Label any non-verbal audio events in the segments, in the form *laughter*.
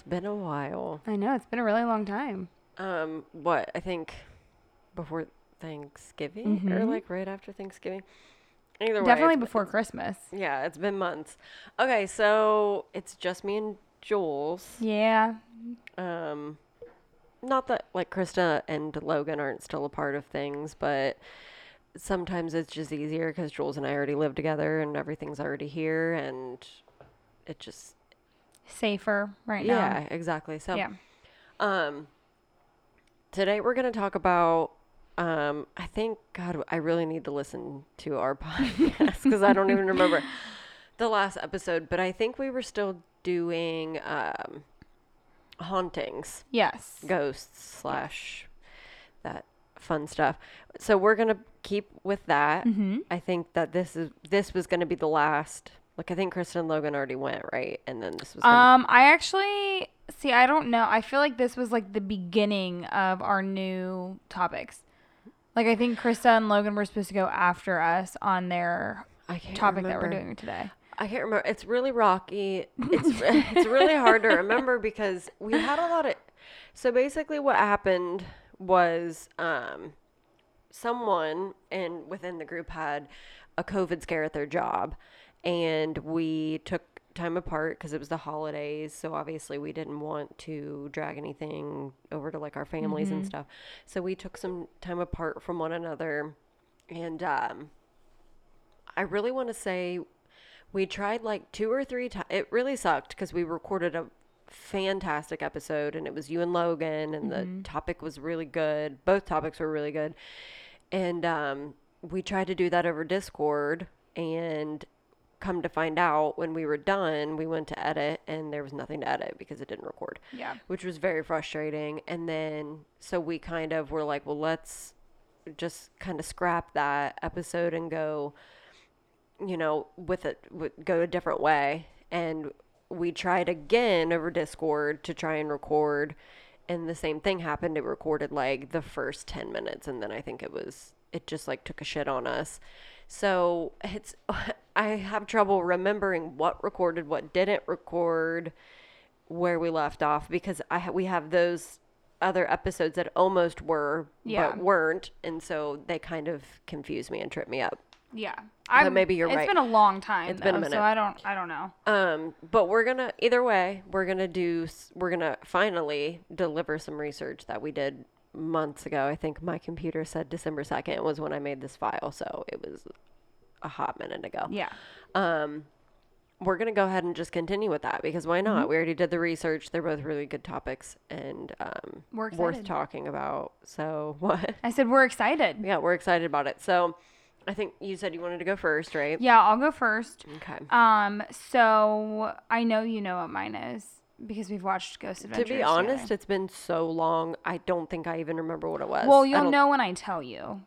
It's been a while. I know it's been a really long time. Um, what I think before Thanksgiving or Mhm. like right after Thanksgiving. Either way, Definitely before Christmas. Yeah, it's been months. Okay, so it's just me and Jules. Yeah. Um, not that like Krista and Logan aren't still a part of things, but sometimes it's just easier because Jules and I already live together and everything's already here, and it just Safer right now. yeah, exactly. So. Yeah. um, today we're gonna talk about. Um, I think God, I really need to listen to our *laughs* podcast because I don't even remember *laughs* the last episode. But I think we were still doing um, hauntings, Yes. ghosts slash that fun stuff. So we're gonna keep with that. Mm-hmm. I think that this is this was gonna be the last. Like I think Kristen and Logan already went right, and then this was. Um, I actually see. I don't know. I feel like this was like the beginning of our new topics. Like I think Krista and Logan were supposed to go after us on their topic that we're doing today. I can't remember. It's really rocky. It's *laughs* it's really hard to remember because we had a lot of. So basically, what happened was um, someone and within the group had a COVID scare at their job, and we took time apart because it was the holidays. So obviously, we didn't want to drag anything over to like our families and stuff. So we took some time apart from one another, and um, I really want to say we tried like two or three times. It really sucked because we recorded a fantastic episode and it was you and Logan and the topic was really good. Both topics were really good. And um, we tried to do that over Discord and come to find out when we were done, we went to edit and there was nothing to edit because it didn't record Yeah. which was very frustrating. And then, so we kind of were like, well, let's just kind of scrap that episode and go, you know, with it, go a different way. And we tried again over Discord to try and record. And the same thing happened. It recorded like the first 10 minutes. And then I think it was, it just like took a shit on us. So it's, *laughs* I have trouble remembering what recorded, what didn't record where we left off because I ha- we have those other episodes that almost were Yeah. but weren't, and so they kind of confuse me and trip me up. Yeah. I maybe you're It's right. It's been a long time. It's been a though, minute. So I don't. I don't know. Um, but we're gonna either way, we're gonna do we're gonna finally deliver some research that we did months ago. I think my computer said December second was when I made this file, so it was a hot minute ago. Yeah. Um, we're gonna go ahead and just continue with that because why not? We already did the research. They're both really good topics and um, worth talking about. So *laughs* what? I said we're excited. Yeah, we're excited about it. So I think you said you wanted to go first, right? Yeah. I'll go first. Okay. Um. So I know you know what mine is because we've watched Ghost Adventures. to be honest, together. it's been so long. I don't think I even remember what it was. well, you'll know when I tell you.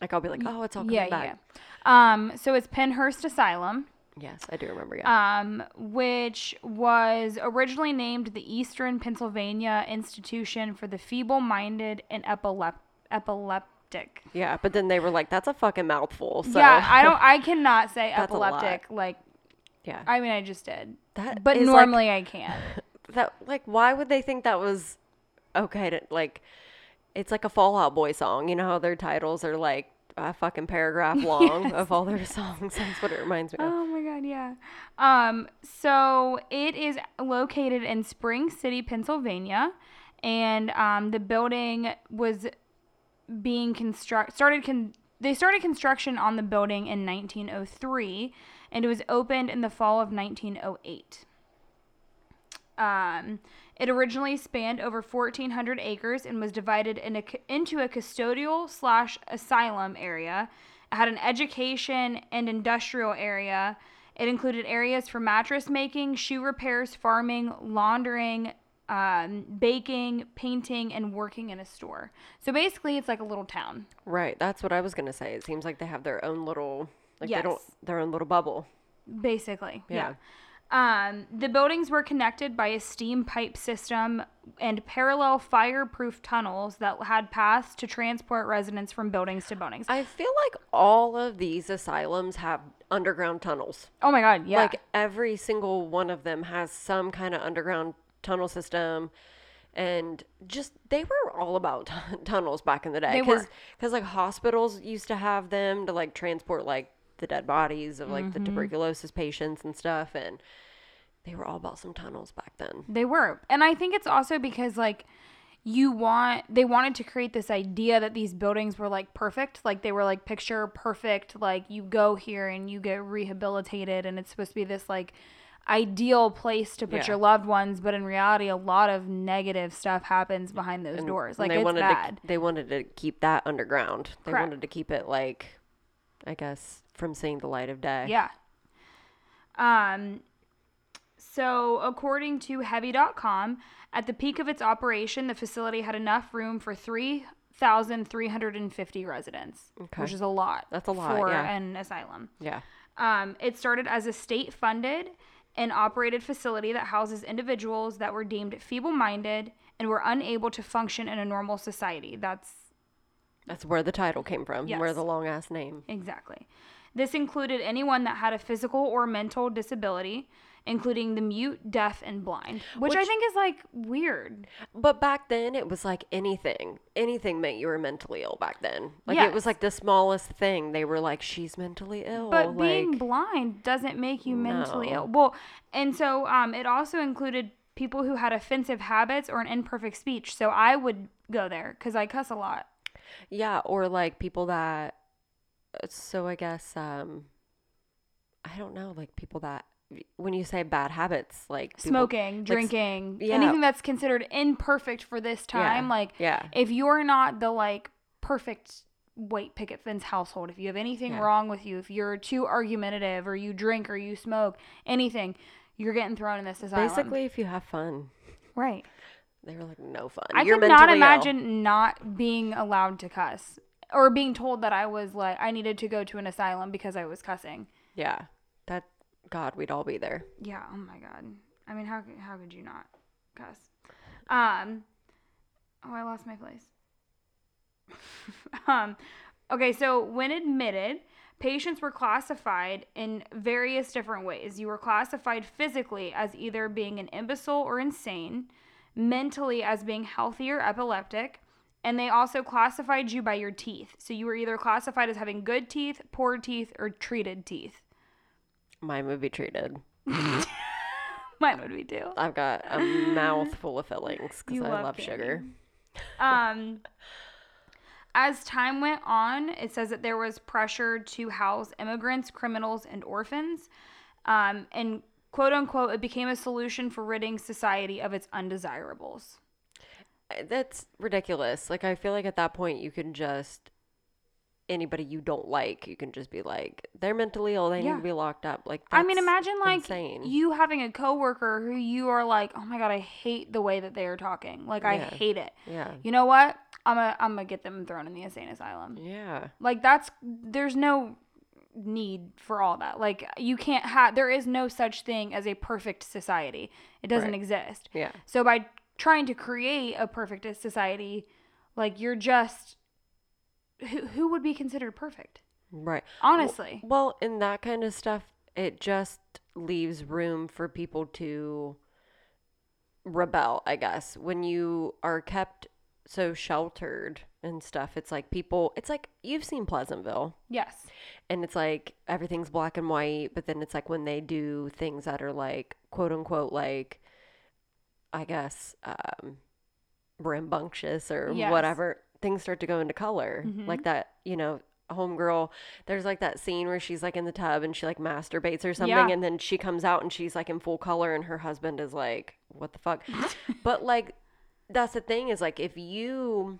Like I'll be like, oh, it's all coming Yeah, back. yeah. Um. So it's Pennhurst Asylum. Yes, I do remember. Yeah. um, which was originally named the Eastern Pennsylvania Institution for the Feeble-Minded and Epilep- Epileptic. yeah, but then they were like, that's a fucking mouthful. So yeah, I don't. I cannot say *laughs* That's a lot. epileptic. Like, yeah. I mean, I just did, That but is, like- normally I can't. *laughs* that like why would they think that was okay to like it's like a Fall Out Boy song. You know how their titles are like a fucking paragraph *laughs* long of all their songs. *laughs* That's what it reminds me of. Oh my god, yeah. Um, so it is located in Spring City, Pennsylvania, and um, the building was being construct started con- they started construction on the building in 1903 and it was opened in the fall of 1908 um, it originally spanned over 1,400 acres and was divided in a, into a custodial slash asylum area. It had an education and industrial area. It included areas for mattress making, shoe repairs, farming, laundering, um, baking, painting, and working in a store. So basically, it's like a little town. Right. That's what I was gonna say. It seems like they have their own little like they don't Yes. their own little bubble. Basically, yeah. Yeah. Um, the buildings were connected by a steam pipe system and parallel fireproof tunnels that had paths to transport residents from buildings to buildings. I feel like all of these asylums have underground tunnels. oh my god, yeah. Like every single one of them has some kind of underground tunnel system and just they were all about tun- *laughs* tunnels back in the day because like hospitals used to have them to like transport like the dead bodies of like Mm-hmm. the tuberculosis patients and stuff and they were all about some tunnels back then They were. And I think it's also because like you want they wanted to create this idea that these buildings were like perfect, like they were like picture perfect, like you go here and you get rehabilitated and it's supposed to be this like ideal place to put Yeah. your loved ones, but in reality a lot of negative stuff happens behind those doors. And Like it's wanted bad. to they wanted to keep that underground they Correct. wanted to keep it like i guess from seeing the light of day Yeah. Um so according to heavy.com, at the peak of its operation, the facility had enough room for 3,350 residents, Okay. which is a lot. That's a lot, for yeah. an asylum. yeah Um, it started as a state funded and operated facility that houses individuals that were deemed feeble minded and were unable to function in a normal society. That's that's where the title came from where the long ass name Exactly. This included anyone that had a physical or mental disability, including the mute, deaf, and blind, which, I think is like weird. But back then, it was like anything. Anything meant you were mentally ill back then. Like it was like the smallest thing. They were like, "She's mentally ill." But being blind doesn't make you mentally No. ill. Well, and so um, it also included people who had offensive habits or an imperfect speech. So I would go there because I cuss a lot. yeah, or like people that. Uh, So I guess um, I don't know, like people that when you say bad habits, like people- Smoking, like, drinking, yeah. anything that's considered imperfect for this time. Like, yeah, if you're not the like perfect white picket fence household, if you have anything Yeah. wrong with you, if you're too argumentative or you drink or you smoke, anything, you're getting thrown in this asylum. basically, if you have fun, right. they were like, "No fun." I You're could not mentally ill. imagine not being allowed to cuss or being told that I was like I needed to go to an asylum because I was cussing. Yeah, that God, we'd all be there. Yeah. Oh my god. I mean, how how could you not cuss? Um. Oh, I lost my place. *laughs* um. Okay, so when admitted, patients were classified in various different ways. You were classified physically as either being an imbecile or insane, mentally as being healthy or epileptic, and they also classified you by your teeth. So you were either classified as having good teeth, poor teeth, or treated teeth. Mine would be treated. *laughs* Mine would be too. I've got a mouth full of fillings because I love love, sugar. Um, *laughs* as time went on, it says that there was pressure to house immigrants, criminals, and orphans. Um, and quote unquote, it became a solution for ridding society of its undesirables. That's ridiculous. Like I feel like at that point you can just anybody you don't like, you can just be like, they're mentally ill, they Yeah. need to be locked up. Like I mean, imagine like insane. you having a coworker who you are like, oh my god, I hate the way that they are talking. Like I Yeah. hate it. yeah. You know what? I'm gonna I'm gonna get them thrown in the insane asylum. Yeah. Like that's there's no need for all that. Like you can't have there is no such thing as a perfect society. It doesn't Right. exist. Yeah. So by trying to create a perfect society, like you're just who who would be considered perfect? Right. Honestly. Well, in that kind of stuff, it just leaves room for people to rebel, I guess. When you are kept so sheltered and stuff, it's like people, it's like you've seen Pleasantville. Yes. and it's like everything's black and white but then it's like when they do things that are like quote unquote like i guess um rambunctious or Yes. whatever things start to go into color Mhm. like that you know homegirl there's like that scene where she's like in the tub and she like masturbates or something Yeah. and then she comes out and she's like in full color and her husband is like what the fuck *laughs* but like that's the thing is like if you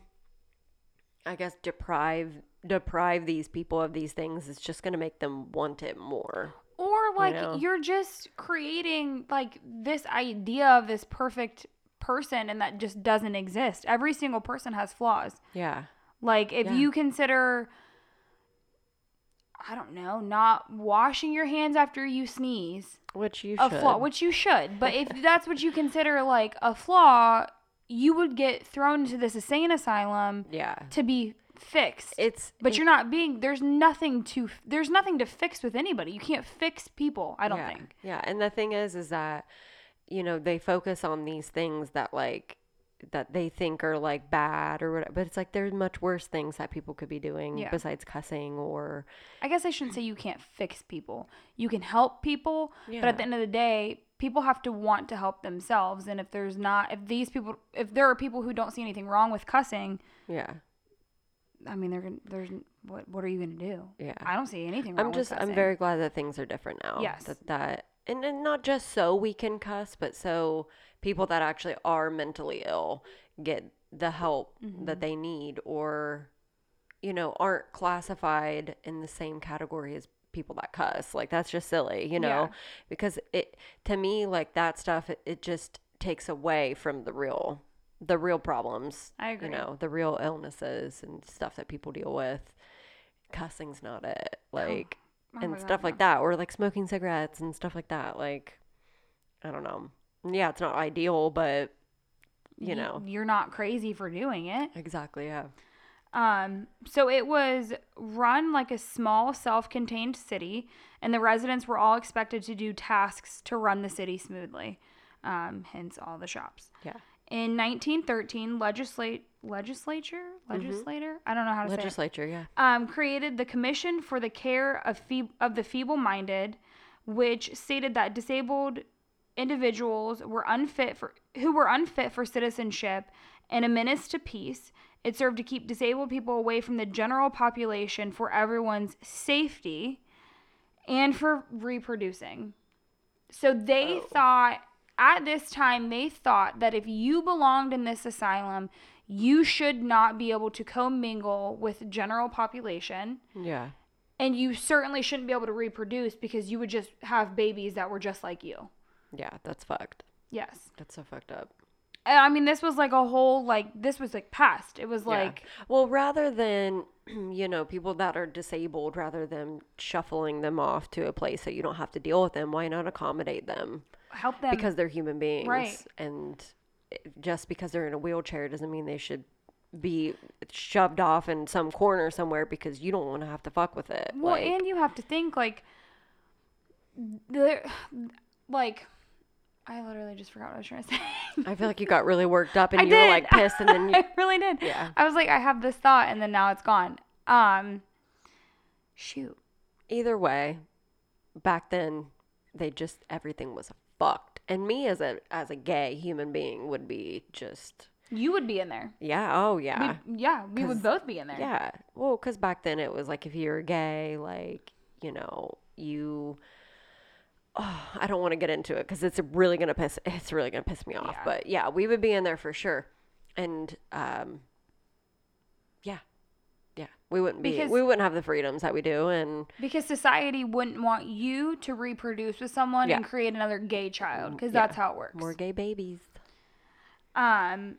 i guess deprive deprive these people of these things it's just going to make them want it more Or like you're just creating like this idea of this perfect person and that just doesn't exist. Every single person has flaws. yeah Like if Yeah. you consider I don't know, not washing your hands after you sneeze which you a should flaw, which you should. But if *laughs* that's what you consider like a flaw, you would get thrown into this insane asylum yeah to be fixed. it's but you're not being there's nothing to there's nothing to fix with anybody. You can't fix people, I don't yeah, think. yeah and the thing is is that you know, they focus on these things that like that they think are like bad or whatever. But it's like there's much worse things that people could be doing Yeah. besides cussing or I guess I shouldn't say you can't fix people. You can help people, but at the end of the day, people have to want to help themselves. And if there's not, if these people, if there are people who don't see anything wrong with cussing, yeah. I mean, they're gonna, there's what, what are you gonna do? Yeah. I don't see anything wrong. I'm just I'm very glad that things are different now. Yes. That that and, and not just so we can cuss, but so people that actually are mentally ill get the help Mm-hmm. that they need or you know, aren't classified in the same category as people that cuss. Like that's just silly, you know? Yeah. Because it to me like that stuff it, it just takes away from the real the real problems. I agree. You know, the real illnesses and stuff that people deal with. Cussing's not it. *gasps* Like Oh and stuff God, like that or like smoking cigarettes and stuff like that like i don't know yeah it's not ideal but you know you're not crazy for doing it. exactly yeah Um, so it was run like a small self-contained city, and the residents were all expected to do tasks to run the city smoothly. Um, hence all the shops. yeah In 1913, legislate legislature legislator I don't know how to say it, legislature yeah um, created the Commission for the Care of Fee- of the Feeble-Minded, which stated that disabled individuals were unfit for who were unfit for citizenship and a menace to peace. It served to keep disabled people away from the general population for everyone's safety and for reproducing. So they Oh. thought at this time they thought that if you belonged in this asylum, you should not be able to commingle with general population yeah and you certainly shouldn't be able to reproduce because you would just have babies that were just like you. yeah that's fucked Yes. that's so fucked up And I mean this was like a whole like this was like past. It was Yeah. like well rather than *clears throat* you know people that are disabled rather than shuffling them off to a place that you don't have to deal with them why not accommodate them help them because they're human beings Right. and just because they're in a wheelchair doesn't mean they should be shoved off in some corner somewhere because you don't want to have to fuck with it Well, like, and you have to think like there like I literally just forgot what I was trying to *laughs* say. i feel like you got really worked up and I you did. were like pissed and then *laughs* you I really did. Yeah. I was like I have this thought and then now it's gone. Um shoot. either way back then they just everything was fucked and me as a as a gay human being would be just You would be in there. yeah oh yeah We, yeah, we would both be in there. Yeah. Well, because back then it was like if you were gay, like, you know, you. Oh, I don't want to get into it because it's really gonna piss. It's really gonna piss me off. Yeah. But yeah, we would be in there for sure, and um, yeah, yeah, we wouldn't be. Because- we wouldn't have the freedoms that we do, and Because society wouldn't want you to reproduce with someone Yeah. and create another gay child because Yeah. that's how it works. more gay babies. Um,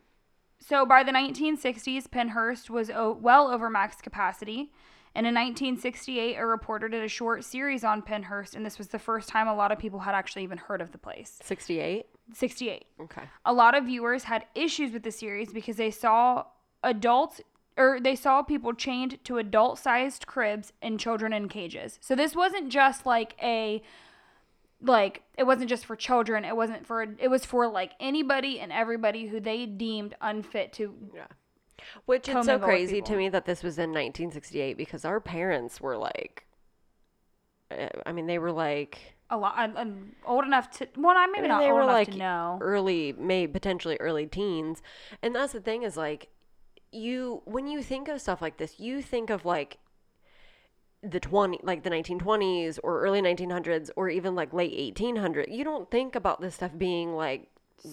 so by the 1960s, Pennhurst was o- well over max capacity. And in 1968, a reporter did a short series on Pennhurst, and this was the first time a lot of people had actually even heard of the place. Sixty-eight. 68. Okay. A lot of viewers had issues with the series because they saw adults or they saw people chained to adult-sized cribs and children in cages. So this wasn't just like a like it wasn't just for children it wasn't for it was for like anybody and everybody who they deemed unfit to Yeah. Which it's so crazy to me that this was in 1968 because our parents were like, uh, I mean, they were like a lot I'm, I'm old enough to well I maybe mean, not they old were enough like to know early, may potentially early teens. And that's the thing is like, you, when you think of stuff like this, you think of like the 20, like the 1920s or early 1900s or even like late 1800s. You don't think about this stuff being like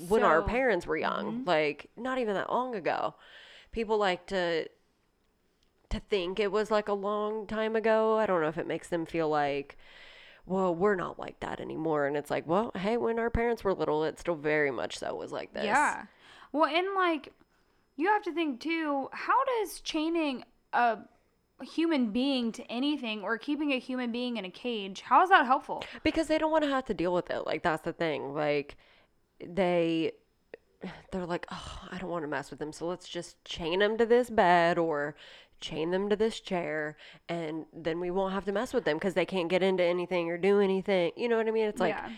when our So- mm-hmm. parents were young, like not even that long ago. People like to to think it was like a long time ago. I don't know if it makes them feel like, well, we're not like that anymore. And it's like, well, hey, when our parents were little, it still very much so was like this. Yeah. Well, and like, you have to think too, how does chaining a human being to anything or keeping a human being in a cage, how is that helpful? Because they don't want to have to deal with it. Like, that's the thing. Like, they. They're like, oh, I don't want to mess with them, so let's just chain them to this bed or chain them to this chair, and then we won't have to mess with them because they can't get into anything or do anything. You know what I mean? It's like, yeah.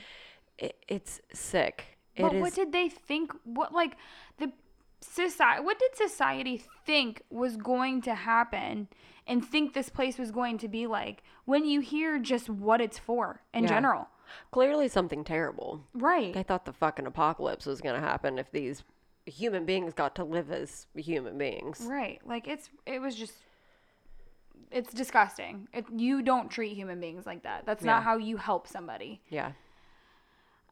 it, it's sick It but is what did they think? What like the society? What did society think was going to happen, and think this place was going to be like when you hear just what it's for in Yeah. general? clearly something terrible. Right. They thought the fucking apocalypse was going to happen if these human beings got to live as human beings. Right. Like it's it was just it's disgusting. It, you don't treat human beings like that. That's Yeah. not how you help somebody. Yeah,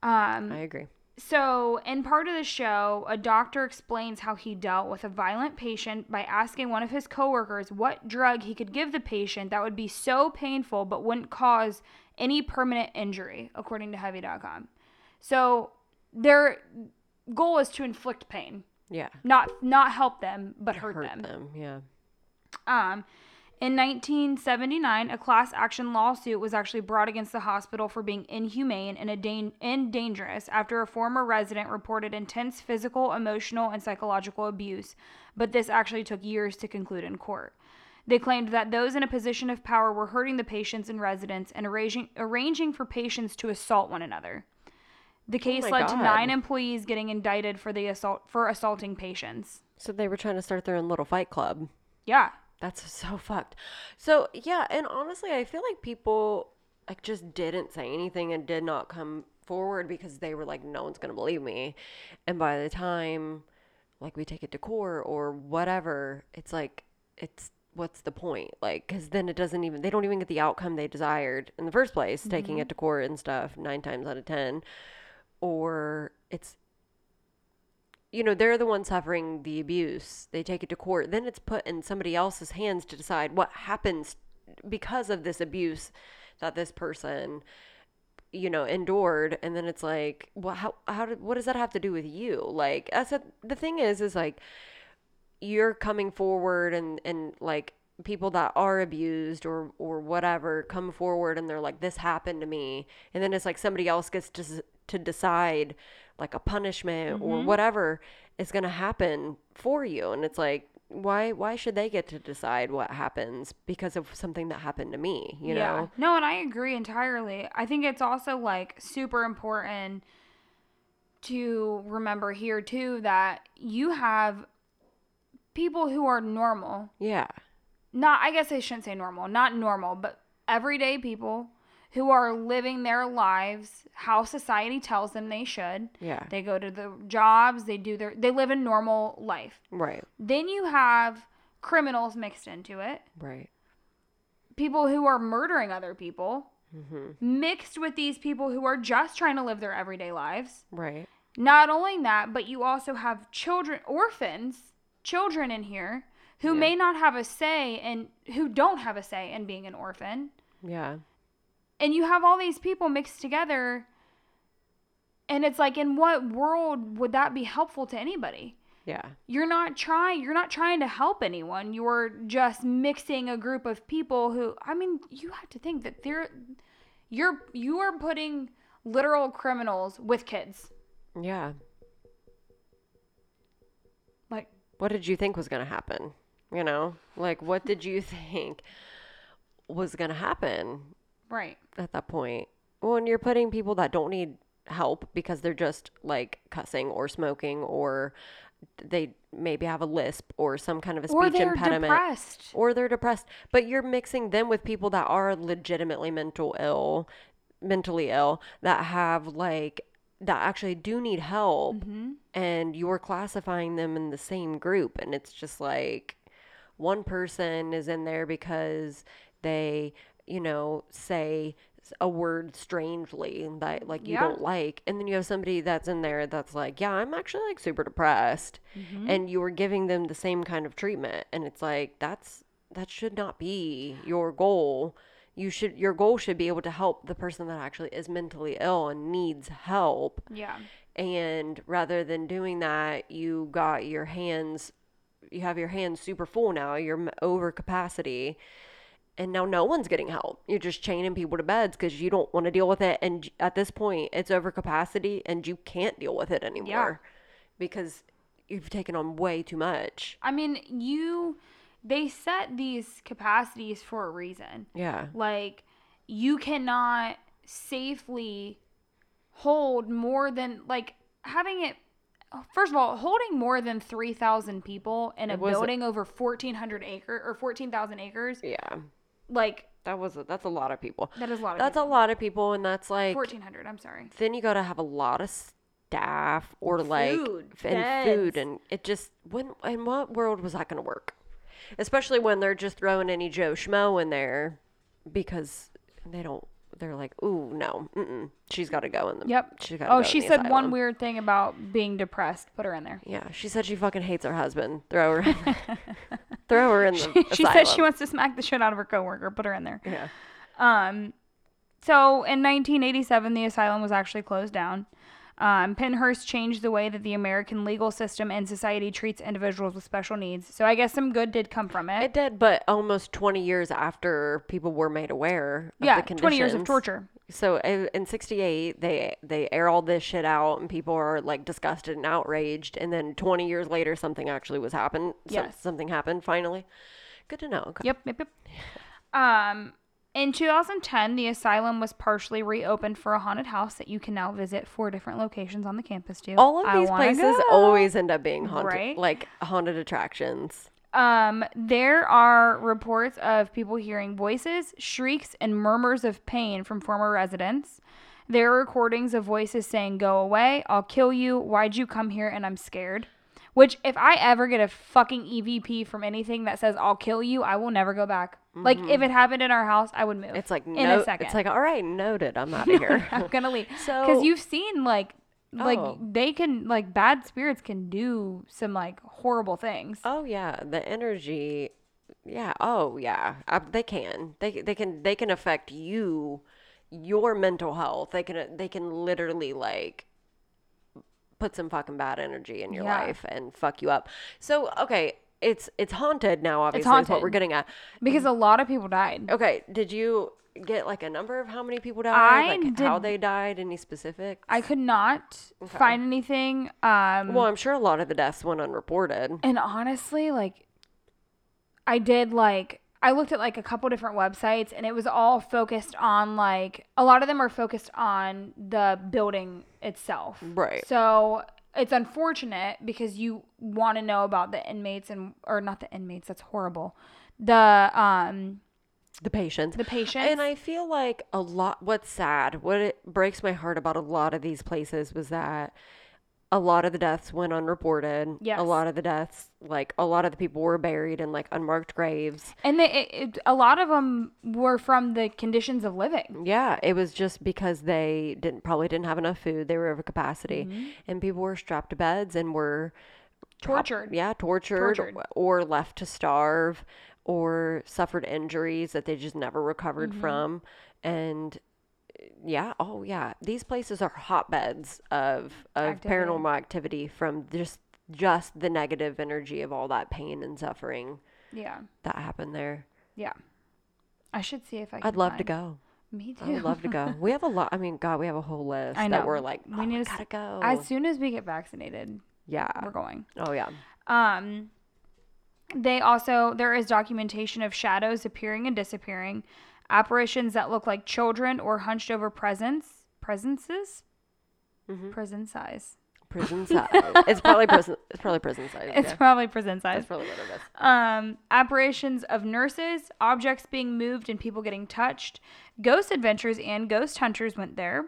Um I agree. So, in part of the show, a doctor explains how he dealt with a violent patient by asking one of his coworkers what drug he could give the patient that would be so painful but wouldn't cause any permanent injury, according to Heavy.com. So, their goal is to inflict pain, Yeah. not not help them, but hurt, them. Yeah. Um, in 1979, a class action lawsuit was actually brought against the hospital for being inhumane and, and dangerous after a former resident reported intense physical, emotional, and psychological abuse, but this actually took years to conclude in court. They claimed that those in a position of power were hurting the patients and residents and arranging, arranging for patients to assault one another. The oh case Oh led to nine employees getting indicted for the assault for assaulting patients. So they were trying to start their own little fight club. Yeah, That's so fucked. So yeah, and honestly, I feel like people like just didn't say anything and did not come forward because they were like, no one's gonna believe me. And by the time like we take it to court or whatever, it's like it's what's the point? Like, because then it doesn't even they don't even get the outcome they desired in the first place, taking mm-hmm. it to court and stuff nine times out of ten, or it's you know, they're the ones suffering the abuse. They take it to court. Then it's put in somebody else's hands to decide what happens because of this abuse that this person, you know, endured. And then it's like, well, how, how did, what does that have to do with you? Like, that's a, the thing is, is like, you're coming forward and, and like, people that are abused or or whatever come forward and they're like this happened to me and then it's like somebody else gets to to decide like a punishment or mm-hmm. whatever is going to happen for you. And it's like why why should they get to decide what happens because of something that happened to me you know? No, and I agree entirely. I think it's also like super important to remember here too that you have people who are normal. yeah. Not I guess I shouldn't say normal, not normal, but everyday people who are living their lives how society tells them they should. yeah They go to the jobs, they do their they live a normal life. right Then you have criminals mixed into it. right people who are murdering other people Mm-hmm. mixed with these people who are just trying to live their everyday lives. right Not only that, but you also have children, orphans, children in here who Yeah. may not have a say and who don't have a say in being an orphan. yeah And you have all these people mixed together. And it's like, in what world would that be helpful to anybody? yeah you're not trying you're not trying to help anyone you're just mixing a group of people who i mean you have to think that they're you're you are putting literal criminals with kids yeah like what did you think was going to happen? You know, like what did you *laughs* think was going to happen right at that point? When you're putting people that don't need help because they're just like cussing or smoking or they maybe have a lisp or some kind of a speech or they're impediment depressed or they're depressed, but you're mixing them with people that are legitimately mental ill, mentally ill, that have like that actually do need help, Mm-hmm. and you're classifying them in the same group, and it's just like one person is in there because they, you know, say a word strangely that like you Yeah. don't like and then you have somebody that's in there that's like yeah i'm actually like super depressed Mm-hmm. and you are giving them the same kind of treatment and it's like that's that should not be your goal you should your goal should be able to help the person that actually is mentally ill and needs help yeah and rather than doing that you got your hands you have your hands super full now you're over capacity and now no one's getting help. You're just chaining people to beds because you don't want to deal with it and at this point it's over capacity and you can't deal with it anymore because you've taken on way too much. I mean you they set these capacities for a reason. Yeah. Like you cannot safely hold more than like having it first of all holding more than 3000 people in a building over 1400 acre or 14000 acres Yeah. Like That was a, that's a lot of people. that is a lot of That's a lot of people and that's like 1400 i'm sorry. then you got to have a lot of staff or like Food, and food and it just when in what world was that going to work? Especially when they're just throwing any joe schmo in there because they don't they're like ooh no mm-mm, she's got to go in the yep. she's got oh she said one weird thing about being depressed put her in there. Yeah she said she fucking hates her husband. Throw her in, *laughs* throw her in the she says she wants to smack the shit out of her coworker put her in there yeah Um, so in 1987, the asylum was actually closed down. Um, Pennhurst changed the way that the American legal system and society treats individuals with special needs. So I guess some good did come from it. it did but almost 20 years after people were made aware of yeah, the 20 years of torture. So in, in 68, they they air all this shit out and people are like disgusted and outraged. And then 20 years later, something actually was happened. Yes. Something happened finally. Good to know. Okay. Yep, yep, yep. Um, in 2010, the asylum was partially reopened for a haunted house that you can now visit four different locations on the campus too. All of these places go. always end up being haunted, Right? like haunted attractions. Um, there are reports of people hearing voices, shrieks, and murmurs of pain from former residents. There are recordings of voices saying, Go away, I'll kill you, why'd you come here, and I'm scared. Which, if I ever get a fucking EVP from anything that says, I'll kill you, I will never go back. Like, if it happened in our house, I would move. Mm-hmm. It's like in no, a second. It's like all right, noted. I'm *laughs* out of here. *laughs* I'm gonna leave. *laughs* So- because you've seen like, like Oh. they can like bad spirits can do some like horrible things. oh yeah, the energy. Yeah. Oh yeah. I, they can. They they can they can affect you, your mental health. They can uh, they can literally like put some fucking bad energy in your Yeah. life and fuck you up. So okay, it's it's haunted now. Obviously, is what we're getting at. Because a lot of people died. Okay, did you get like a number of how many people died? I like how they died? Any specifics? I could not find anything. Um, well, I'm sure a lot of the deaths went unreported. and honestly, like, I did like I looked at like a couple different websites, and it was all focused on like a lot of them are focused on the building itself. Right. So it's unfortunate because you want to know about the inmates and or not the inmates. That's horrible. The um The patients. the patients. And I feel like a lot, what's sad, what it breaks my heart about a lot of these places was that a lot of the deaths went unreported. Yes. A lot of the deaths, like a lot of the people were buried in like unmarked graves. and they, it, it, a lot of them were from the conditions of living. Yeah, it was just because they didn't probably didn't have enough food. They were over capacity, Mm-hmm. and people were strapped to beds and were Tortured. yeah, tortured, Tortured. or left to starve, or suffered injuries that they just never recovered Mm-hmm. from, and yeah, oh yeah, these places are hotbeds of of Activity. paranormal activity from just just the negative energy of all that pain and suffering Yeah. that happened there. Yeah. I should see if I can I'd love to go. Me too. I would love to go. We have a lot. I mean, God, we have a whole list I that know. we're like, We oh, we need to gotta go. As soon as we get vaccinated, yeah. we're going. Oh yeah. Um, they also there is documentation of shadows appearing and disappearing, apparitions that look like children or hunched over presence presences, Mm-hmm. prison size. Prison *laughs* size. it's probably prison. It's probably prison size. It's yeah. probably prison size. That's probably what it is. Um, apparitions of nurses, objects being moved, and people getting touched. Ghost Adventures and Ghost Hunters went there.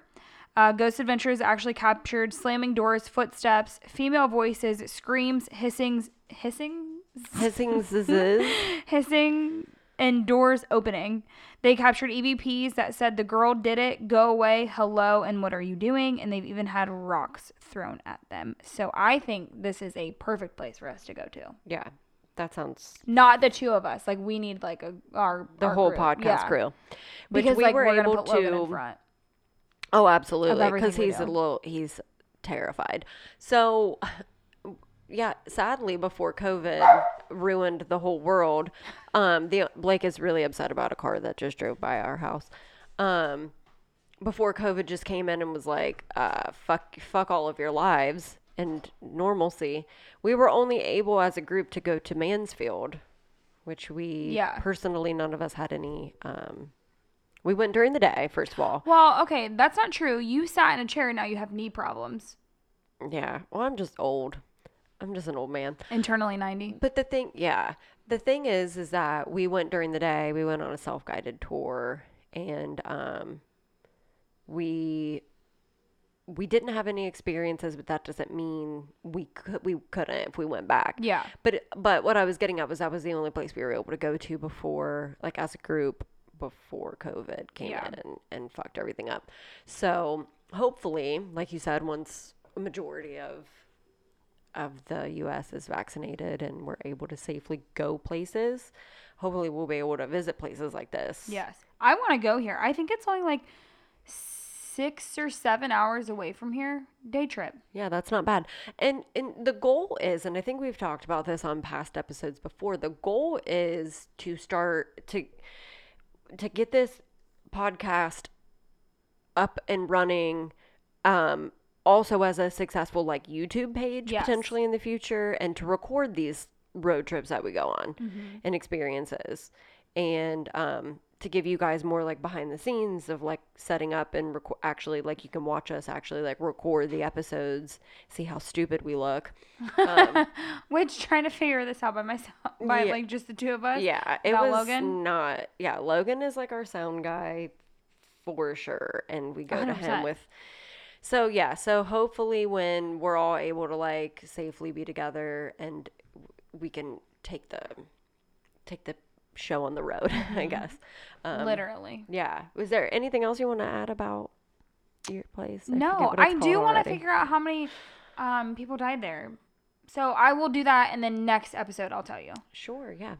Uh, Ghost Adventures actually captured slamming doors, footsteps, female voices, screams, hissings, hissing, Hissing zzz. *laughs* hissing, and doors opening. They captured EVPs that said the girl did it, go away, hello, and what are you doing? And they've even had rocks thrown at them. So I think this is a perfect place for us to go to. Yeah, that sounds Not the two of us. Like we need like a our the our whole group. podcast Yeah. crew. Which Because we like were we're able gonna put Logan in front. Oh, absolutely. Because he's a little. He's terrified. So, yeah. Sadly, before COVID ruined the whole world, um, the Blake is really upset about a car that just drove by our house. Um, before COVID just came in and was like, uh, fuck, fuck all of your lives and normalcy, we were only able as a group to go to Mansfield, which we Yeah. personally none of us had any. Um, we went during the day, first of all. Well, okay, that's not true. You sat in a chair and now you have knee problems. Yeah. Well, I'm just old. I'm just an old man. Internally 90. But the thing, yeah, the thing is, is that we went during the day. We went on a self-guided tour, and um, we we didn't have any experiences, but that doesn't mean we could we couldn't if we went back. Yeah. But but what I was getting at was that was the only place we were able to go to before, like as a group, before COVID came Yeah. in and, and fucked everything up. So hopefully, like you said, once a majority of of the U.S. is vaccinated and we're able to safely go places, hopefully we'll be able to visit places like this. Yes. I want to go here. I think it's only like six or seven hours away from here. Day trip. Yeah, that's not bad. And and the goal is, and I think we've talked about this on past episodes before, the goal is to start to to get this podcast up and running um also as a successful like YouTube page Yes. potentially in the future and to record these road trips that we go on and experiences and um to give you guys more like behind the scenes of like setting up and reco- actually like you can watch us actually like record the episodes see how stupid we look um, *laughs* Which trying to figure this out by myself, by Yeah. like just the two of us. yeah it was Logan? not yeah logan is like our sound guy for sure and we go to him with so yeah so hopefully when we're all able to like safely be together and we can take the take the show on the road *laughs* Mm-hmm. i guess um, Literally. yeah was there anything else you want to add about your place I No, I do want to figure out how many um, people died there. So I will do that in the next episode. I'll tell you. sure yeah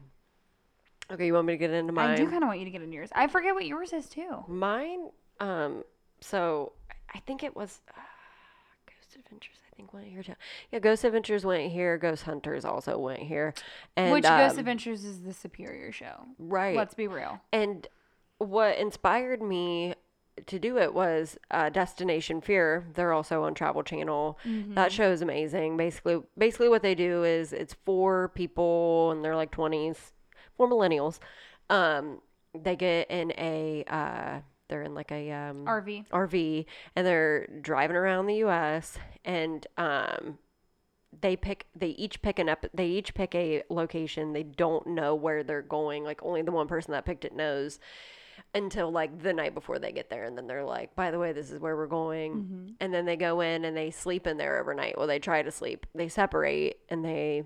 okay you want me to get into mine I do kind of want you to get into yours. I forget what yours is too. Mine, um, so I think it was uh, Ghost Adventures. I think went here too. Yeah, Ghost Adventures went here. Ghost Hunters also went here. And Which Ghost um, Adventures is the superior show. right? Let's be real. And what inspired me to do it was uh, Destination Fear. They're also on Travel Channel. That show is amazing. Basically, basically what they do is it's four people and they're like twenties, four millennials. Um, they get in a uh, they're in like a um, RV. RV and they're driving around the US and um they pick they each pick an up they each pick a location. They don't know where they're going. Like only the one person that picked it knows until like the night before they get there and then they're like by the way this is where we're going. And then they go in and they sleep in there overnight. Well they try to sleep. They separate and they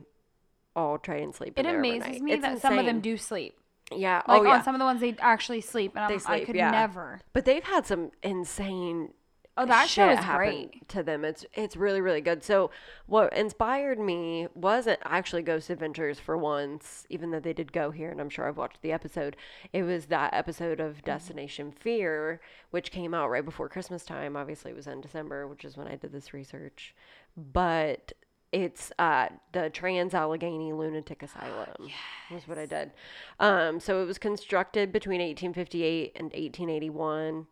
all try and sleep It amazes overnight. me It's that some of them do sleep. Yeah Like oh yeah on some of the ones they actually sleep, and I'm, They I could yeah. never. But they've had some insane Oh, that show is great. to them. It's it's really really good. So what inspired me wasn't actually Ghost Adventures for once, even though they did go here, and I'm sure I've watched the episode. It was that episode of mm-hmm. Destination Fear, which came out right before Christmas time. Obviously, it was in December, which is when I did this research. But it's uh, the Trans Allegheny Lunatic Asylum. Was what I did. Um, so it was constructed between 1858 and 1881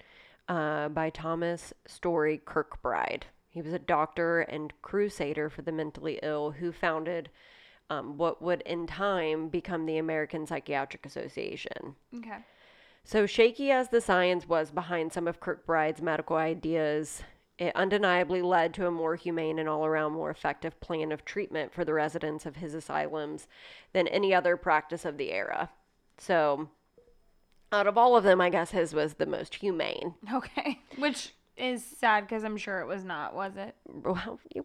uh, by Thomas Story Kirkbride. He was a doctor and crusader for the mentally ill who founded um, what would in time become the American Psychiatric Association. Okay. So shaky as the science was behind some of Kirkbride's medical ideas, it undeniably led to a more humane and all around more effective plan of treatment for the residents of his asylums than any other practice of the era. So, out of all of them, I guess his was the most humane. Okay. Which is sad because I'm sure it was not, was it? Well,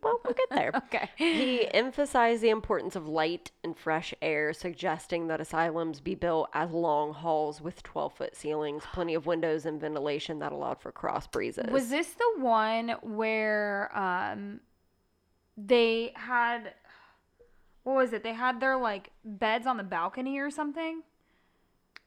well we'll get there. *laughs* Okay. He emphasized the importance of light and fresh air, suggesting that asylums be built as long halls with 12 foot ceilings, plenty of windows, and ventilation that allowed for cross breezes. Was this the one where um they had what was it? They had their like beds on the balcony or something?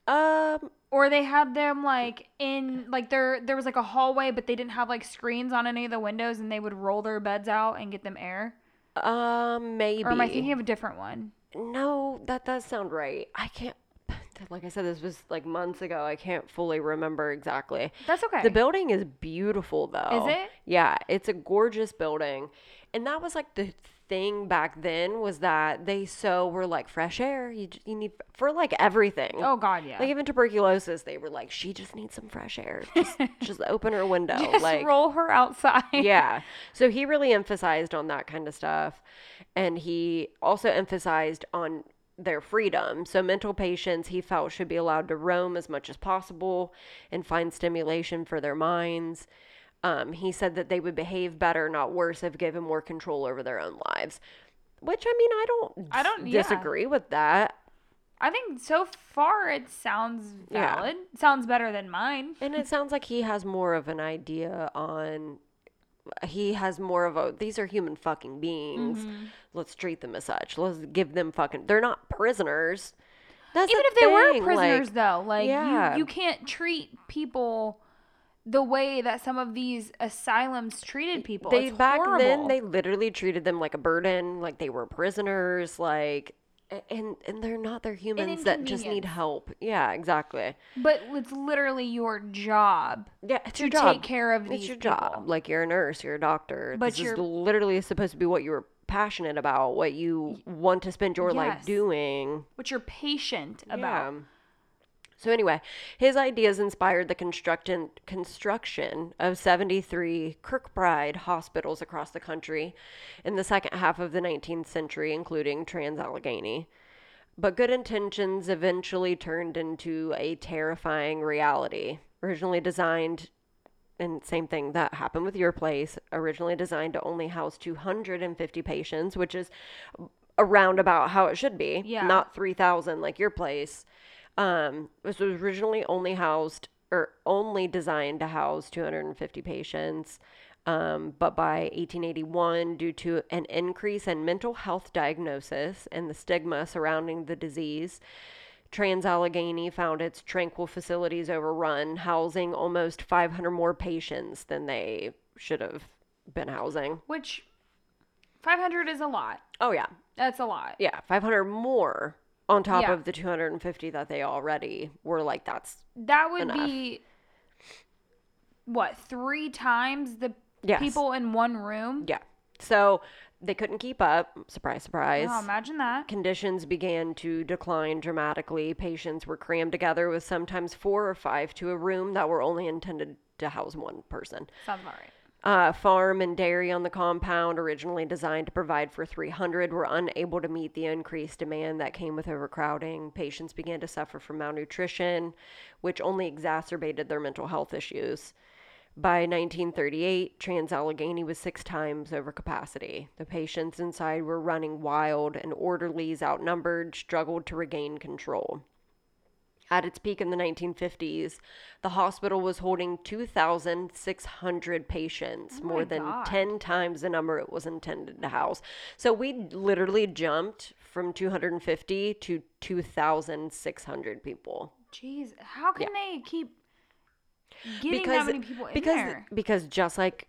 Um, Or they had them like in like there there was like a hallway but they didn't have like screens on any of the windows and they would roll their beds out and get them air? um, maybe. Or am I thinking of a different one? No, that does sound right. I can't. *sighs* Like I said, this was like months ago. I can't fully remember exactly. That's okay. The building is beautiful, though. Is it? Yeah, it's a gorgeous building, and that was like the thing back then was that they so were like fresh air. You you need for like everything. Oh God, yeah. Like even tuberculosis, they were like, she just needs some fresh air. Just, *laughs* just open her window. Just like roll her outside. yeah. *laughs* So he really emphasized on that kind of stuff. And he also emphasized on their freedom. So mental patients he felt should be allowed to roam as much as possible and find stimulation for their minds. Um, he said that they would behave better, not worse, if given more control over their own lives. Which I mean, I don't, I don't- yeah. disagree with that. I think so far it sounds Yeah. valid. Sounds better than mine. *laughs* And it sounds like he has more of an idea on. He has more of a. These are human fucking beings. Mm-hmm. Let's treat them as such. Let's give them fucking. They're not prisoners. That's Even the if they were prisoners, like, though, like yeah. you, you can't treat people the way that some of these asylums treated people. they it's back horrible. then they literally treated them like a burden, like they were prisoners, like. And and they're not. They're humans that just need help. Yeah, exactly. but it's literally your job Yeah, it's to your job. take care of It's your people. job. Like you're a nurse, you're a doctor. But this is you're- literally supposed to be what you're passionate about, what you want to spend your life doing. What you're patient about. Yeah. So anyway, his ideas inspired the construction construction of 73 Kirkbride hospitals across the country in the second half of the 19th century, including Trans-Allegheny. But good intentions eventually turned into a terrifying reality. Originally designed and same thing that happened with your place, originally designed to only house 250 patients, which is around about how it should be, Yeah. not 3,000 like your place. Um, this was originally only housed or only designed to house 250 patients. Um, but by 1881, due to an increase in mental health diagnosis and the stigma surrounding the disease, Trans-Allegheny found its tranquil facilities overrun, housing almost 500 more patients than they should have been housing. Which 500 is a lot. Oh yeah, That's a lot. yeah, 500 more on top Yeah. of the 250 that they already were like. That's That would Enough. be what three times the Yes. people in one room. yeah. So they couldn't keep up. Surprise, surprise. Oh, imagine that. Conditions began to decline dramatically. Patients were crammed together with sometimes four or five to a room that were only intended to house one person. Sounds about right. Uh, farm and dairy on the compound, originally designed to provide for 300, were unable to meet the increased demand that came with overcrowding. Patients began to suffer from malnutrition, which only exacerbated their mental health issues. By 1938, Trans-Allegheny was six times over capacity. The patients inside were running wild, and orderlies, outnumbered, struggled to regain control. At its peak in the 1950s, the hospital was holding 2,600 patients, Oh more than God. 10 times the number it was intended to house. So we literally jumped from 250 to 2,600 people. Jeez, how can they keep getting that many people in because there? because just like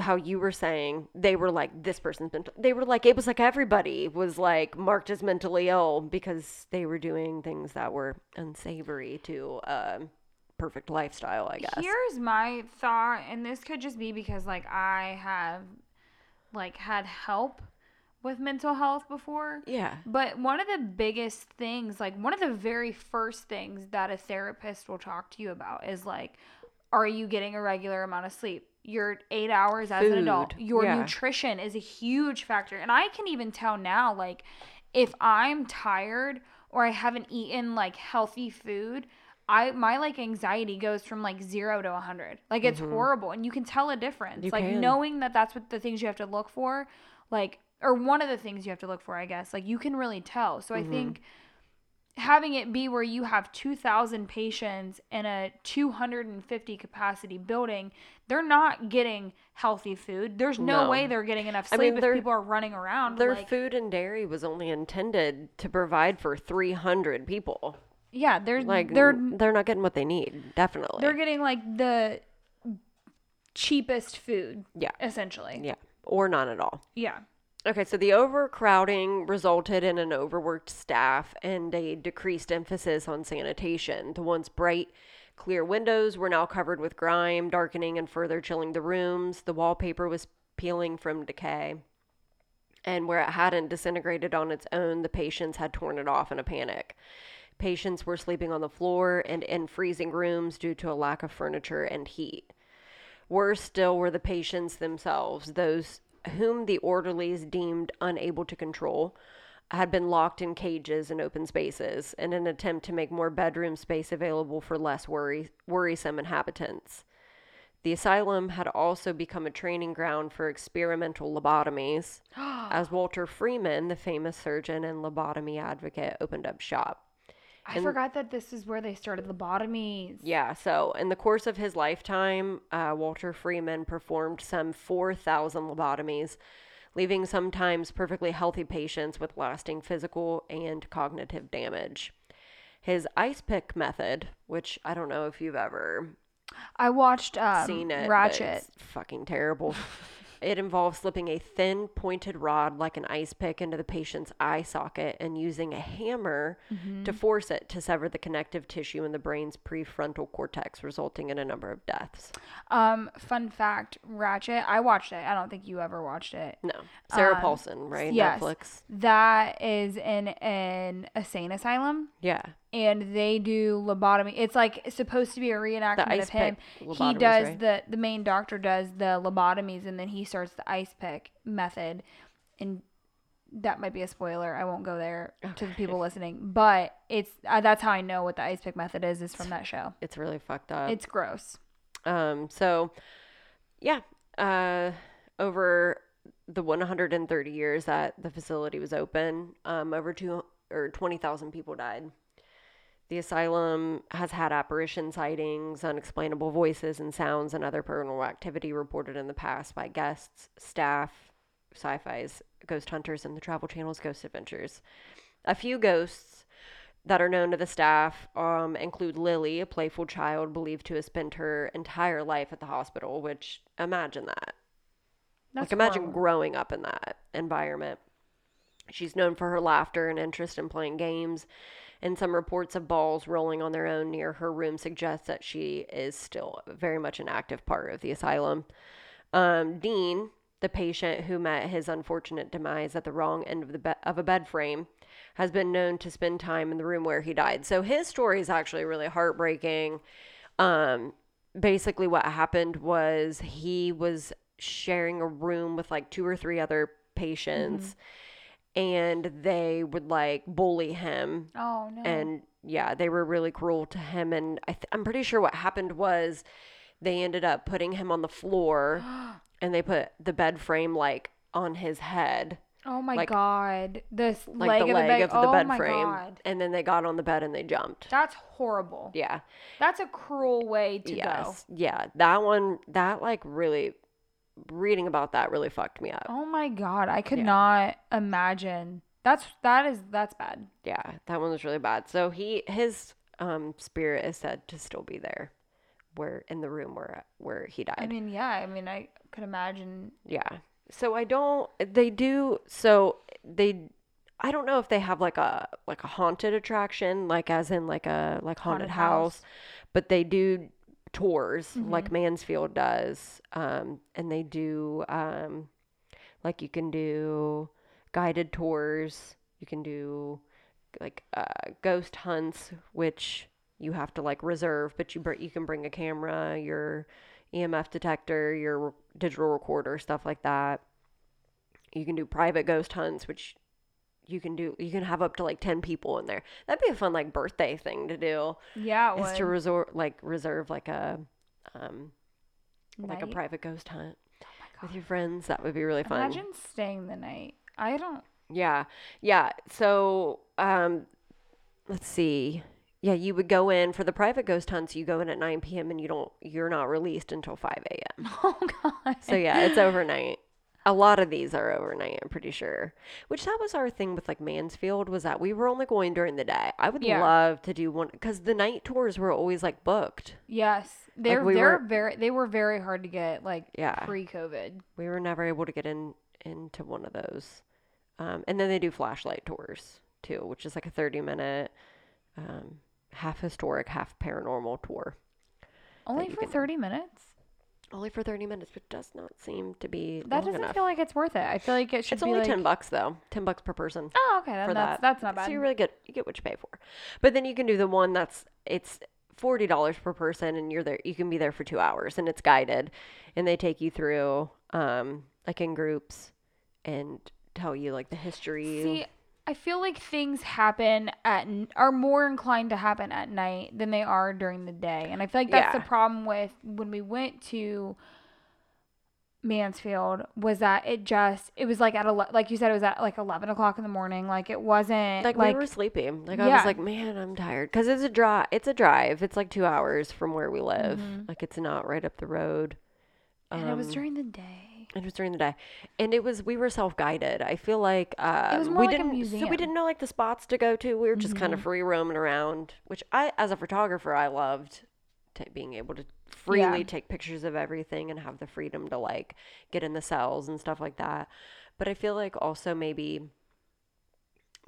how you were saying they were like this person's been they were like it was like everybody was like marked as mentally ill because they were doing things that were unsavory to a perfect lifestyle i guess Here's my thought, and this could just be because like I have like had help with mental health before. yeah But one of the biggest things, like one of the very first things that a therapist will talk to you about is like, are you getting a regular amount of sleep? Your eight hours as an adult. Your yeah. nutrition is a huge factor. And I can even tell now, like, if I'm tired or I haven't eaten like healthy food, I my like anxiety goes from like zero to a hundred. Like it's horrible, and you can tell a difference. Mm-hmm. You like can. knowing that that's what the things you have to look for, like or one of the things you have to look for, I guess. Like you can really tell. So Mm-hmm. I think having it be where you have 2000 patients in a 250 capacity building they're not getting healthy food. There's no, No. way they're getting enough sleep I mean, if people are running around their like, food and dairy was only intended to provide for 300 people. Yeah they're like they're they're not getting what they need definitely. They're getting like the cheapest food yeah. essentially. Yeah or none at all. Yeah Okay, so the overcrowding resulted in an overworked staff and a decreased emphasis on sanitation. The once bright, clear windows were now covered with grime, darkening and further chilling the rooms. The wallpaper was peeling from decay. And where it hadn't disintegrated on its own, the patients had torn it off in a panic. Patients were sleeping on the floor and in freezing rooms due to a lack of furniture and heat. Worse still were the patients themselves, those whom the orderlies deemed unable to control, had been locked in cages in open spaces in an attempt to make more bedroom space available for less worry- worrisome inhabitants. The asylum had also become a training ground for experimental lobotomies, *gasps* as Walter Freeman, the famous surgeon and lobotomy advocate, opened up shop. I forgot that this is where they started lobotomies. Yeah, so in the course of his lifetime, uh, Walter Freeman performed some 4,000 lobotomies, leaving sometimes perfectly healthy patients with lasting physical and cognitive damage. His ice pick method, which I don't know if you've ever I watched um, seen it, Ratched. it's fucking terrible. *laughs* it involves slipping a thin, pointed rod like an ice pick into the patient's eye socket and using a hammer Mm-hmm. to force it to sever the connective tissue in the brain's prefrontal cortex, resulting in a number of deaths. Um, fun fact, Ratched. I watched it. I don't think you ever watched it. No, Sarah Um, Paulson, right? yes. Netflix. That is in an insane asylum. Yeah, and they do lobotomy. It's like supposed to be a reenactment of him. He does right? the the main doctor does the lobotomies, and then he starts the ice pick method. And that might be a spoiler. I won't go there to the people listening, but it's uh, that's how I know what the ice pick method is. Is from that show. it's really fucked up. It's gross. Um, so yeah, uh, over the 130 years that the facility was open, um, over two or 20,000 people died. The asylum has had apparition sightings, unexplainable voices and sounds, and other paranormal activity reported in the past by guests, staff, sci-fi's ghost hunters, and the Travel Channel's Ghost Adventures. A few ghosts that are known to the staff um, include Lily, a playful child believed to have spent her entire life at the hospital. Which imagine that. That's like imagine growing up in that environment. She's known for her laughter and interest in playing games, and some reports of balls rolling on their own near her room suggest that she is still very much an active part of the asylum. Um, Dean, the patient who met his unfortunate demise at the wrong end of the be- of a bed frame, has been known to spend time in the room where he died. So his story is actually really heartbreaking. Um, basically, what happened was he was sharing a room with like two or three other patients, and they would like bully him Oh no. and yeah, they were really cruel to him. And I th- I'm pretty sure what happened was they ended up putting him on the floor, *gasps* and they put the bed frame like on his head, oh my like- god. This like leg the of leg the bed. of the oh bed my frame, god. and then they got on the bed and they jumped. That's horrible. Yeah. That's a cruel way to go. yes. Yeah. That one. That like really. Reading about that really fucked me up. Oh my god, I could Yeah. not imagine. That's that is that's bad. Yeah, that one was really bad. So he his um spirit is said to still be there, where in the room where where he died. I mean, yeah, I mean, I could imagine. Yeah. So I don't they do so they I don't know if they have like a like a haunted attraction like as in like a like haunted, Haunted house, house. but they do tours like Mansfield does um and they do um like you can do guided tours, you can do like uh ghost hunts which you have to like reserve but you br- you can bring a camera, your EMF detector, your digital recorder, stuff like that. You can do private ghost hunts, which you can do. You can have up to like ten people in there. That'd be a fun like birthday thing to do. Yeah, it Is to resort like reserve like a um like a private ghost hunt Oh my with god. your friends. That would be really fun. Imagine staying the night. I don't. Yeah. Yeah. So, um, let's see. Yeah, you would go in for the private ghost hunts. You go in at 9 p.m. and you don't, you're not released until 5 a.m. *laughs* Oh god. So yeah, it's *laughs* overnight. A lot of these are overnight, I'm pretty sure. Which that was our thing with like Mansfield was that we were only going during the day. I would Yeah. love to do one because the night tours were always like booked. Yes, they're we they're were- very they were very hard to get like Yeah. pre-COVID. We were never able to get in into one of those. Um, and then they do flashlight tours too, which is like a 30 minute, um, half historic, half paranormal tour. Only for can- thirty minutes. Only for 30 minutes, but does not seem to be That doesn't enough. feel like it's worth it. I feel like it should it's only like 10 bucks though. 10 bucks per person Oh, okay, then for that's that. that's not bad. So you really get you get what you pay for. But then you can do the one that's it's forty dollars per person, and you're there. You can be there for two hours, and it's guided, and they take you through um like in groups, and tell you like the history. See, I feel like things happen at are more inclined to happen at night than they are during the day, and I feel like that's Yeah. the problem with when we went to Mansfield was that it just it was like at ele- like you said it was at like eleven o'clock in the morning like it wasn't like, like, we were sleepy. Like I was like, man, I'm tired because it's a drive. It's a drive. It's like two hours from where we live. Mhm. Like it's not right up the road. and it was Um, during the day. It was during the day, and it was we were self guided. I feel like uh, was more we like didn't. So museum. we didn't know like the spots to go to. We were just kind of Mhm. free roaming around, which I, as a photographer, I loved ta being able to freely Yeah. take pictures of everything and have the freedom to like get in the cells and stuff like that. But I feel like also maybe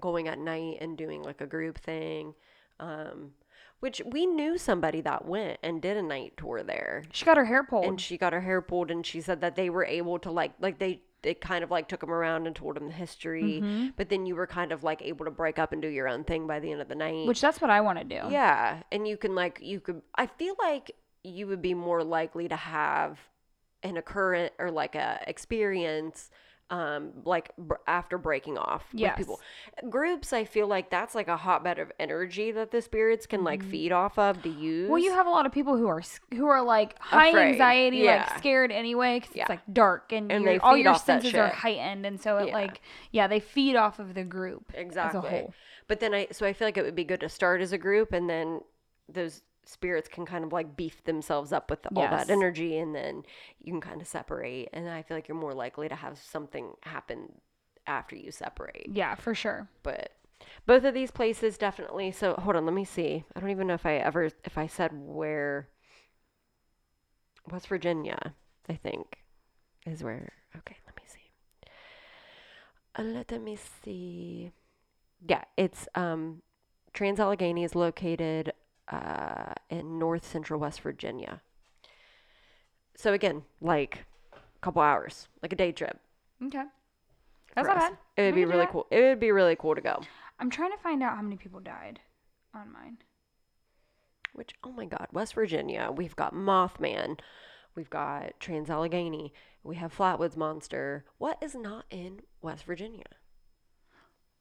going at night and doing like a group thing. Um, which we knew somebody that went and did a night tour there She got her hair pulled. and she got her hair pulled and she said that they were able to like like they they kind of like took them around and told them the history Mhm. but then you were kind of like able to break up and do your own thing by the end of the night which that's what I want to do. yeah and you can like you could i feel like you would be more likely to have an occurrence or like a experience um like br- after breaking off Yes. with people groups i feel like that's like a hotbed of energy that the spirits can like Mhm. feed off of to use Well, you have a lot of people who are who are like high Afraid. anxiety, Yeah. like scared anyway, because Yeah. it's like dark and, And all your senses are heightened, and so it Yeah. like yeah, they feed off of the group exactly as a whole. but then i so i feel like it would be good to start as a group and then those spirits can kind of like beef themselves up with all Yes. that energy and then you can kind of separate and i feel like you're more likely to have something happen after you separate Yeah, for sure. but both of these places definitely so hold on let me see i don't even know if i ever if i said where west virginia i think is where okay let me see uh, let me see yeah it's um trans allegheny is located uh in north central west virginia so again like a couple hours like a day trip Okay, that's not bad. it would We be can do really that. cool it would be really cool to go I'm trying to find out how many people died on mine. Which, oh my God, West Virginia, we've got Mothman, we've got Trans Allegheny, we have Flatwoods Monster. What is not in West Virginia?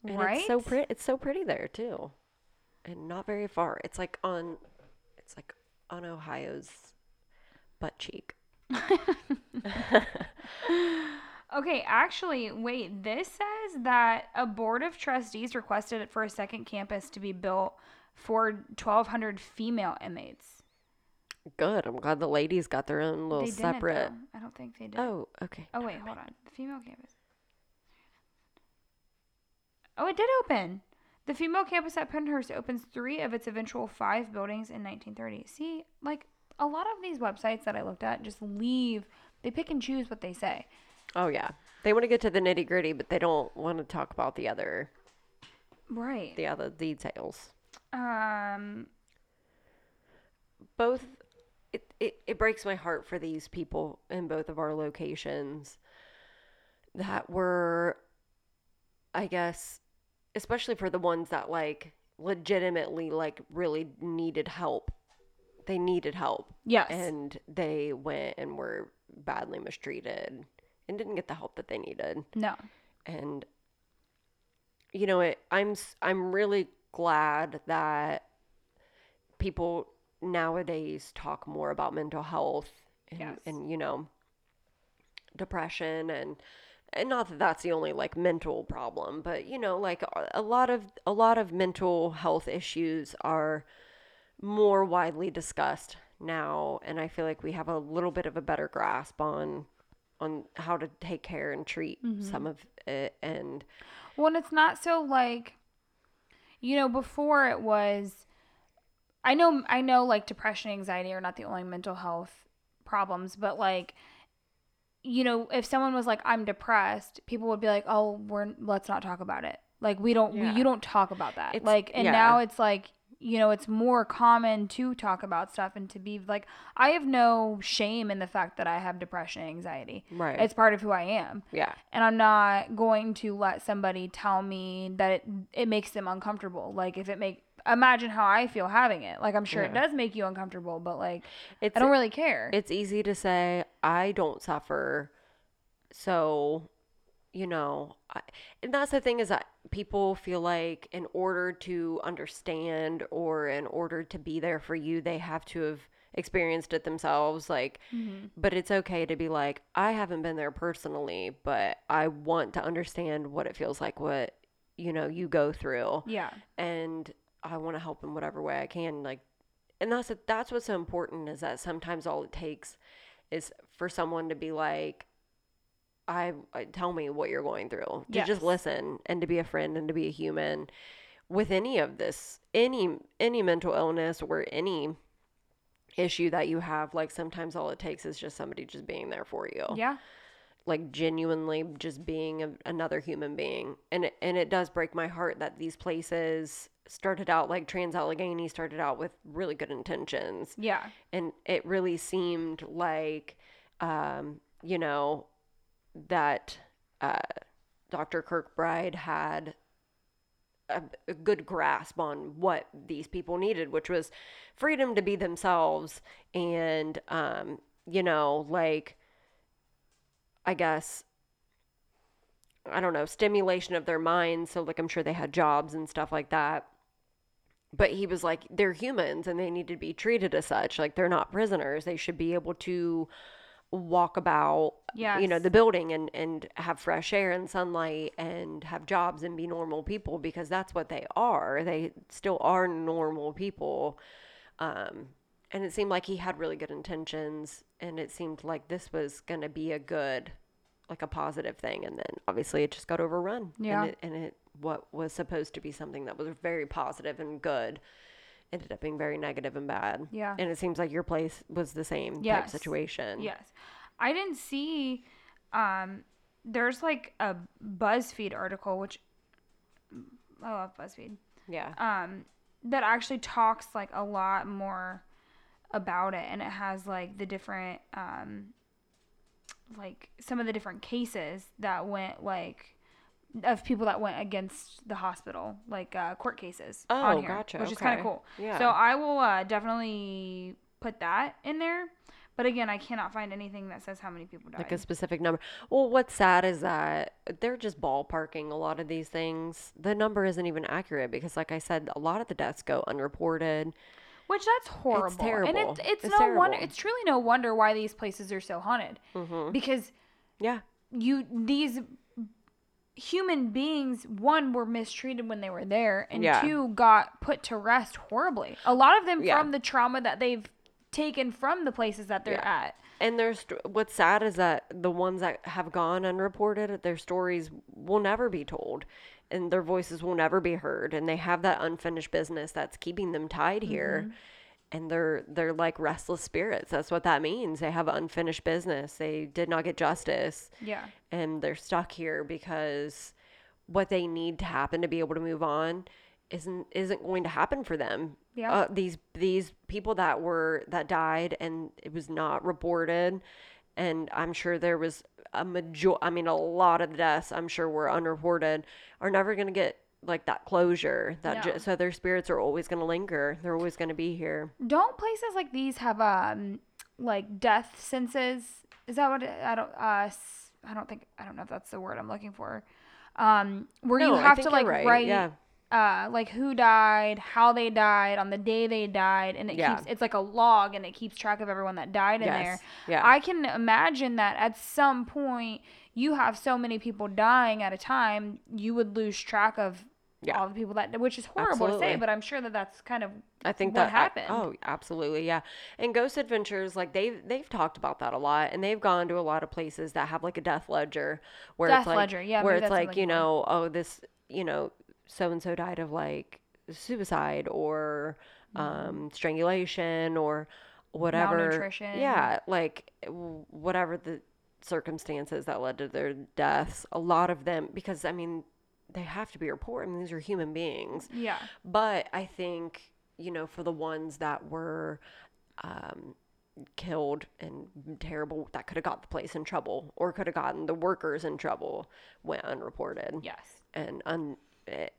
And right? it's so pretty. It's so pretty there too, and not very far. It's like on, it's like on Ohio's butt cheek. *laughs* Okay, actually, wait. This says that a board of trustees requested for a second campus to be built for 1,200 female inmates. Good. I'm glad the ladies got their own little separate. though. I don't think they did. Oh, okay. Oh wait, hold on. The female campus. Oh, it did open. The female campus at Pennhurst opens three of its eventual five buildings in 1930. See, like a lot of these websites that I looked at just leave. They pick and choose what they say. Oh yeah. They want to get to the nitty gritty, but they don't want to talk about the other Right. the other details. Um. both it, it, it breaks my heart for these people in both of our locations that were i guess especially for the ones that like legitimately like really needed help they needed help Yes. and they went and were badly mistreated and didn't get the help that they needed no. and you know it i'm I'm really glad that people nowadays talk more about mental health and, Yes. and you know depression and and not that that's the only like mental problem but you know like a- lot of a lot of mental health issues are more widely discussed now and i feel like we have a little bit of a better grasp on on how to take care and treat mm-hmm. some of it and Well, and it's not so like, you know, before it was. I know, I know, like depression, anxiety are not the only mental health problems, but like, you know, if someone was like, "I'm depressed," people would be like, "Oh, we're let's not talk about it." Like we don't, Yeah. we, you don't talk about that. It's- like, and yeah. now it's like, you know, it's more common to talk about stuff and to be like, I have no shame in the fact that I have depression and anxiety. Right. It's part of who I am. Yeah. And I'm not going to let somebody tell me that it, it makes them uncomfortable. Like, if it make, imagine how I feel having it. Like, I'm sure it does make you uncomfortable, but like, It's I don't really care. it's easy to say I don't suffer. So, you know, I, and that's the thing is that people feel like in order to understand or in order to be there for you, they have to have experienced it themselves like mm-hmm. but it's okay to be like I haven't been there personally, but I want to understand what it feels like what you know you go through yeah. and I want to help in whatever way I can. Like, and that's that's what's so important is that sometimes all it takes is for someone to be like, I, I tell me what you're going through, to Yes. just listen and to be a friend and to be a human with any of this, any any mental illness or any issue that you have. Like sometimes all it takes is just somebody just being there for you Yeah. Like genuinely just being a, another human being and it, and it does break my heart that these places started out like trans allegheny started out with really good intentions Yeah. and it really seemed like um you know that uh dr kirkbride had a, a good grasp on what these people needed which was freedom to be themselves and um you know like I guess I don't know, stimulation of their minds. So like I'm sure they had jobs and stuff like that. But he was like, they're humans and they need to be treated as such. Like they're not prisoners. They should be able to walk about you know the building and and have fresh air and sunlight and have jobs and be normal people because that's what they are they still are normal people um and it seemed like he had really good intentions and it seemed like this was going to be a good like a positive thing and then obviously it just got overrun Yeah. and it, and it what was supposed to be something that was very positive and good ended up being very negative and bad Yeah. and it seems like your place was the same type situation Yes. I didn't see um there's like a BuzzFeed article which I love BuzzFeed. yeah Um that actually talks like a lot more about it and it has like the different um like some of the different cases that went like of people that went against the hospital, like uh, court cases. Oh, on here, gotcha, Which is kind of cool. Yeah. So I will uh, definitely put that in there. But again, I cannot find anything that says how many people died. like a specific number. Well, what's sad is that they're just ballparking a lot of these things. The number isn't even accurate because, like I said, a lot of the deaths go unreported. Which that's horrible. And terrible. it's it's, It's no wonder terrible. it's truly no wonder why these places are so haunted. Mm-hmm. Because Yeah, you these human beings one were mistreated when they were there and Yeah. two got put to rest horribly. A lot of them Yeah. from the trauma that they've taken from the places that they're Yeah. at. and there's what's sad is that the ones that have gone unreported, their stories will never be told, and their voices will never be heard, and they have that unfinished business that's keeping them tied here. And they're they're like restless spirits. That's what that means. They have unfinished business. They did not get justice. Yeah. and they're stuck here because what they need to happen to be able to move on isn't isn't going to happen for them. Yeah. Uh, these these people that were that died and it was not reported, and I'm sure there was a major. I mean, a lot of the deaths I'm sure were unreported. Are never going to get like that closure. That No. ju- so their spirits are always going to linger. They're always going to be here. Don't places like these have um like death senses? Is that what it, I don't uh i don't think I don't know if that's the word I'm looking for. Um where No, you have to like right, write yeah. Uh like who died, how they died, on the day they died, and it Yeah. keeps it's like a log and it keeps track of everyone that died in there. Yeah. I can imagine that at some point you have so many people dying at a time, you would lose track of Yeah. all the people that which is horrible to say, but I'm sure that that's kind of I think what that happened. oh, absolutely, yeah. And Ghost Adventures, like they've they've talked about that a lot, and they've gone to a lot of places that have like a death ledger, where Death it's like, ledger, yeah, where it's like you know, oh, this, you know, so and so died of like suicide or um, strangulation or whatever, Mm-hmm. Malnutrition. yeah, like whatever the circumstances that led to their deaths. A lot of them, because I mean, they have to be reported. I mean, these are human beings. yeah. But I think you know, for the ones that were um, killed and terrible, that could have got the place in trouble or could have gotten the workers in trouble, went unreported Yes. and un,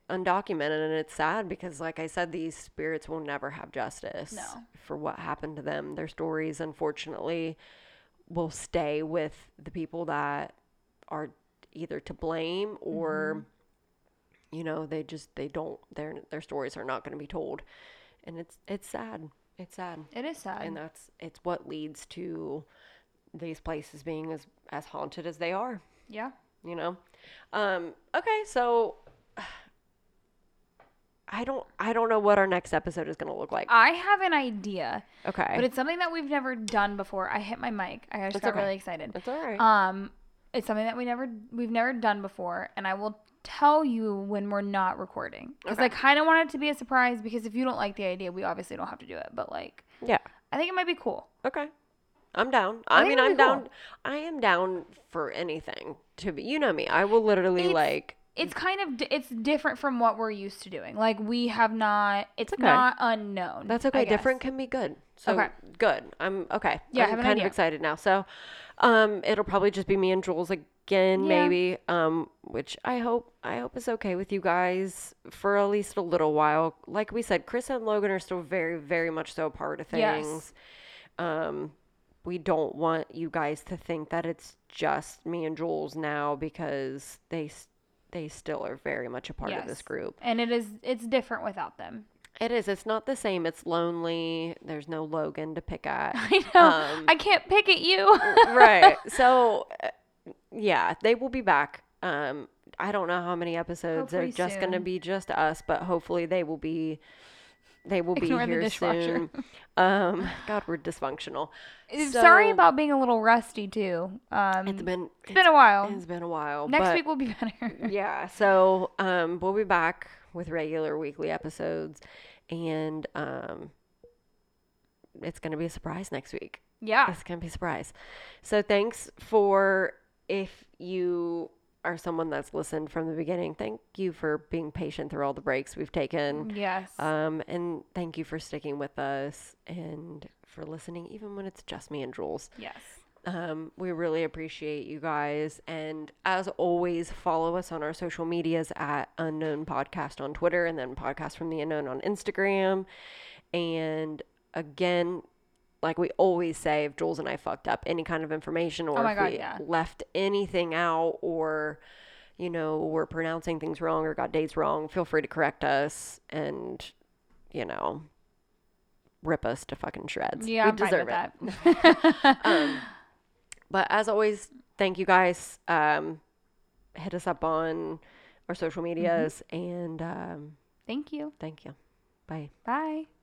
undocumented. And it's sad because, like I said, these spirits will never have justice No. for what happened to them. Their stories, unfortunately, will stay with the people that are either to blame or you know they just they don't their their stories are not going to be told and it's it's sad it's sad It is sad. and that's it's what leads to these places being as as haunted as they are yeah. you know um okay so i don't i don't know what our next episode is going to look like I have an idea, okay but it's something that we've never done before. I hit my mic. I just It's got okay. really excited. it's all right Um, it's something that we never we've never done before, and I will tell you when we're not recording because I kind of want it to be a surprise. Because if you don't like the idea, we obviously don't have to do it. But like, yeah I think it might be cool. Okay. I'm down. I I, mean, I'm cool. down. I am down for anything. To be, you know me. I will literally It's- like. It's kind of it's different from what we're used to doing. Like we have not. It's okay. not unknown. That's okay. Different can be good. So Okay. good. I'm okay. Yeah, I'm kind of excited now. So, um, it'll probably just be me and Jules again, Yeah. maybe. Um, which I hope I hope is okay with you guys for at least a little while. Like we said, Chris and Logan are still very, very much so a part of things. Yes. Um, we don't want you guys to think that it's just me and Jules now because they they still are very much a part of this group. and it is it's different without them. It is. It's not the same. It's lonely. There's no Logan to pick at. *laughs* I know. Um, I can't pick at you. *laughs* right. *laughs* So, uh, yeah, they will be back. Um, I don't know how many episodes. They're just going to be just us, but hopefully they will be. They will Ignore be here dishwasher. soon. *laughs* Um, *laughs* God, we're dysfunctional. Sorry about being a little rusty too. Um, It's been. it's been a while. It's been a while. Next but- week will be *laughs* better. yeah so um we'll be back with regular weekly episodes and um it's gonna be a surprise next week yeah. it's gonna be a surprise so thanks for if you are someone that's listened from the beginning thank you for being patient through all the breaks we've taken Yes. um and thank you for sticking with us and for listening even when it's just me and jules yes. um, we really appreciate you guys. And as always, follow us on our social medias at Unknown Podcast on Twitter and then Podcast from the Unknown on Instagram. And again, like we always say, if Jules and I fucked up any kind of information or Oh if God, we yeah. left anything out or, you know, we're pronouncing things wrong or got dates wrong, feel free to correct us and, you know, rip us to fucking shreds. Yeah, we I'm deserve it. that. *laughs* *laughs* Um, but as always, thank you guys. Um, hit us up on our social medias and um, Thank you. thank you. Bye. Bye.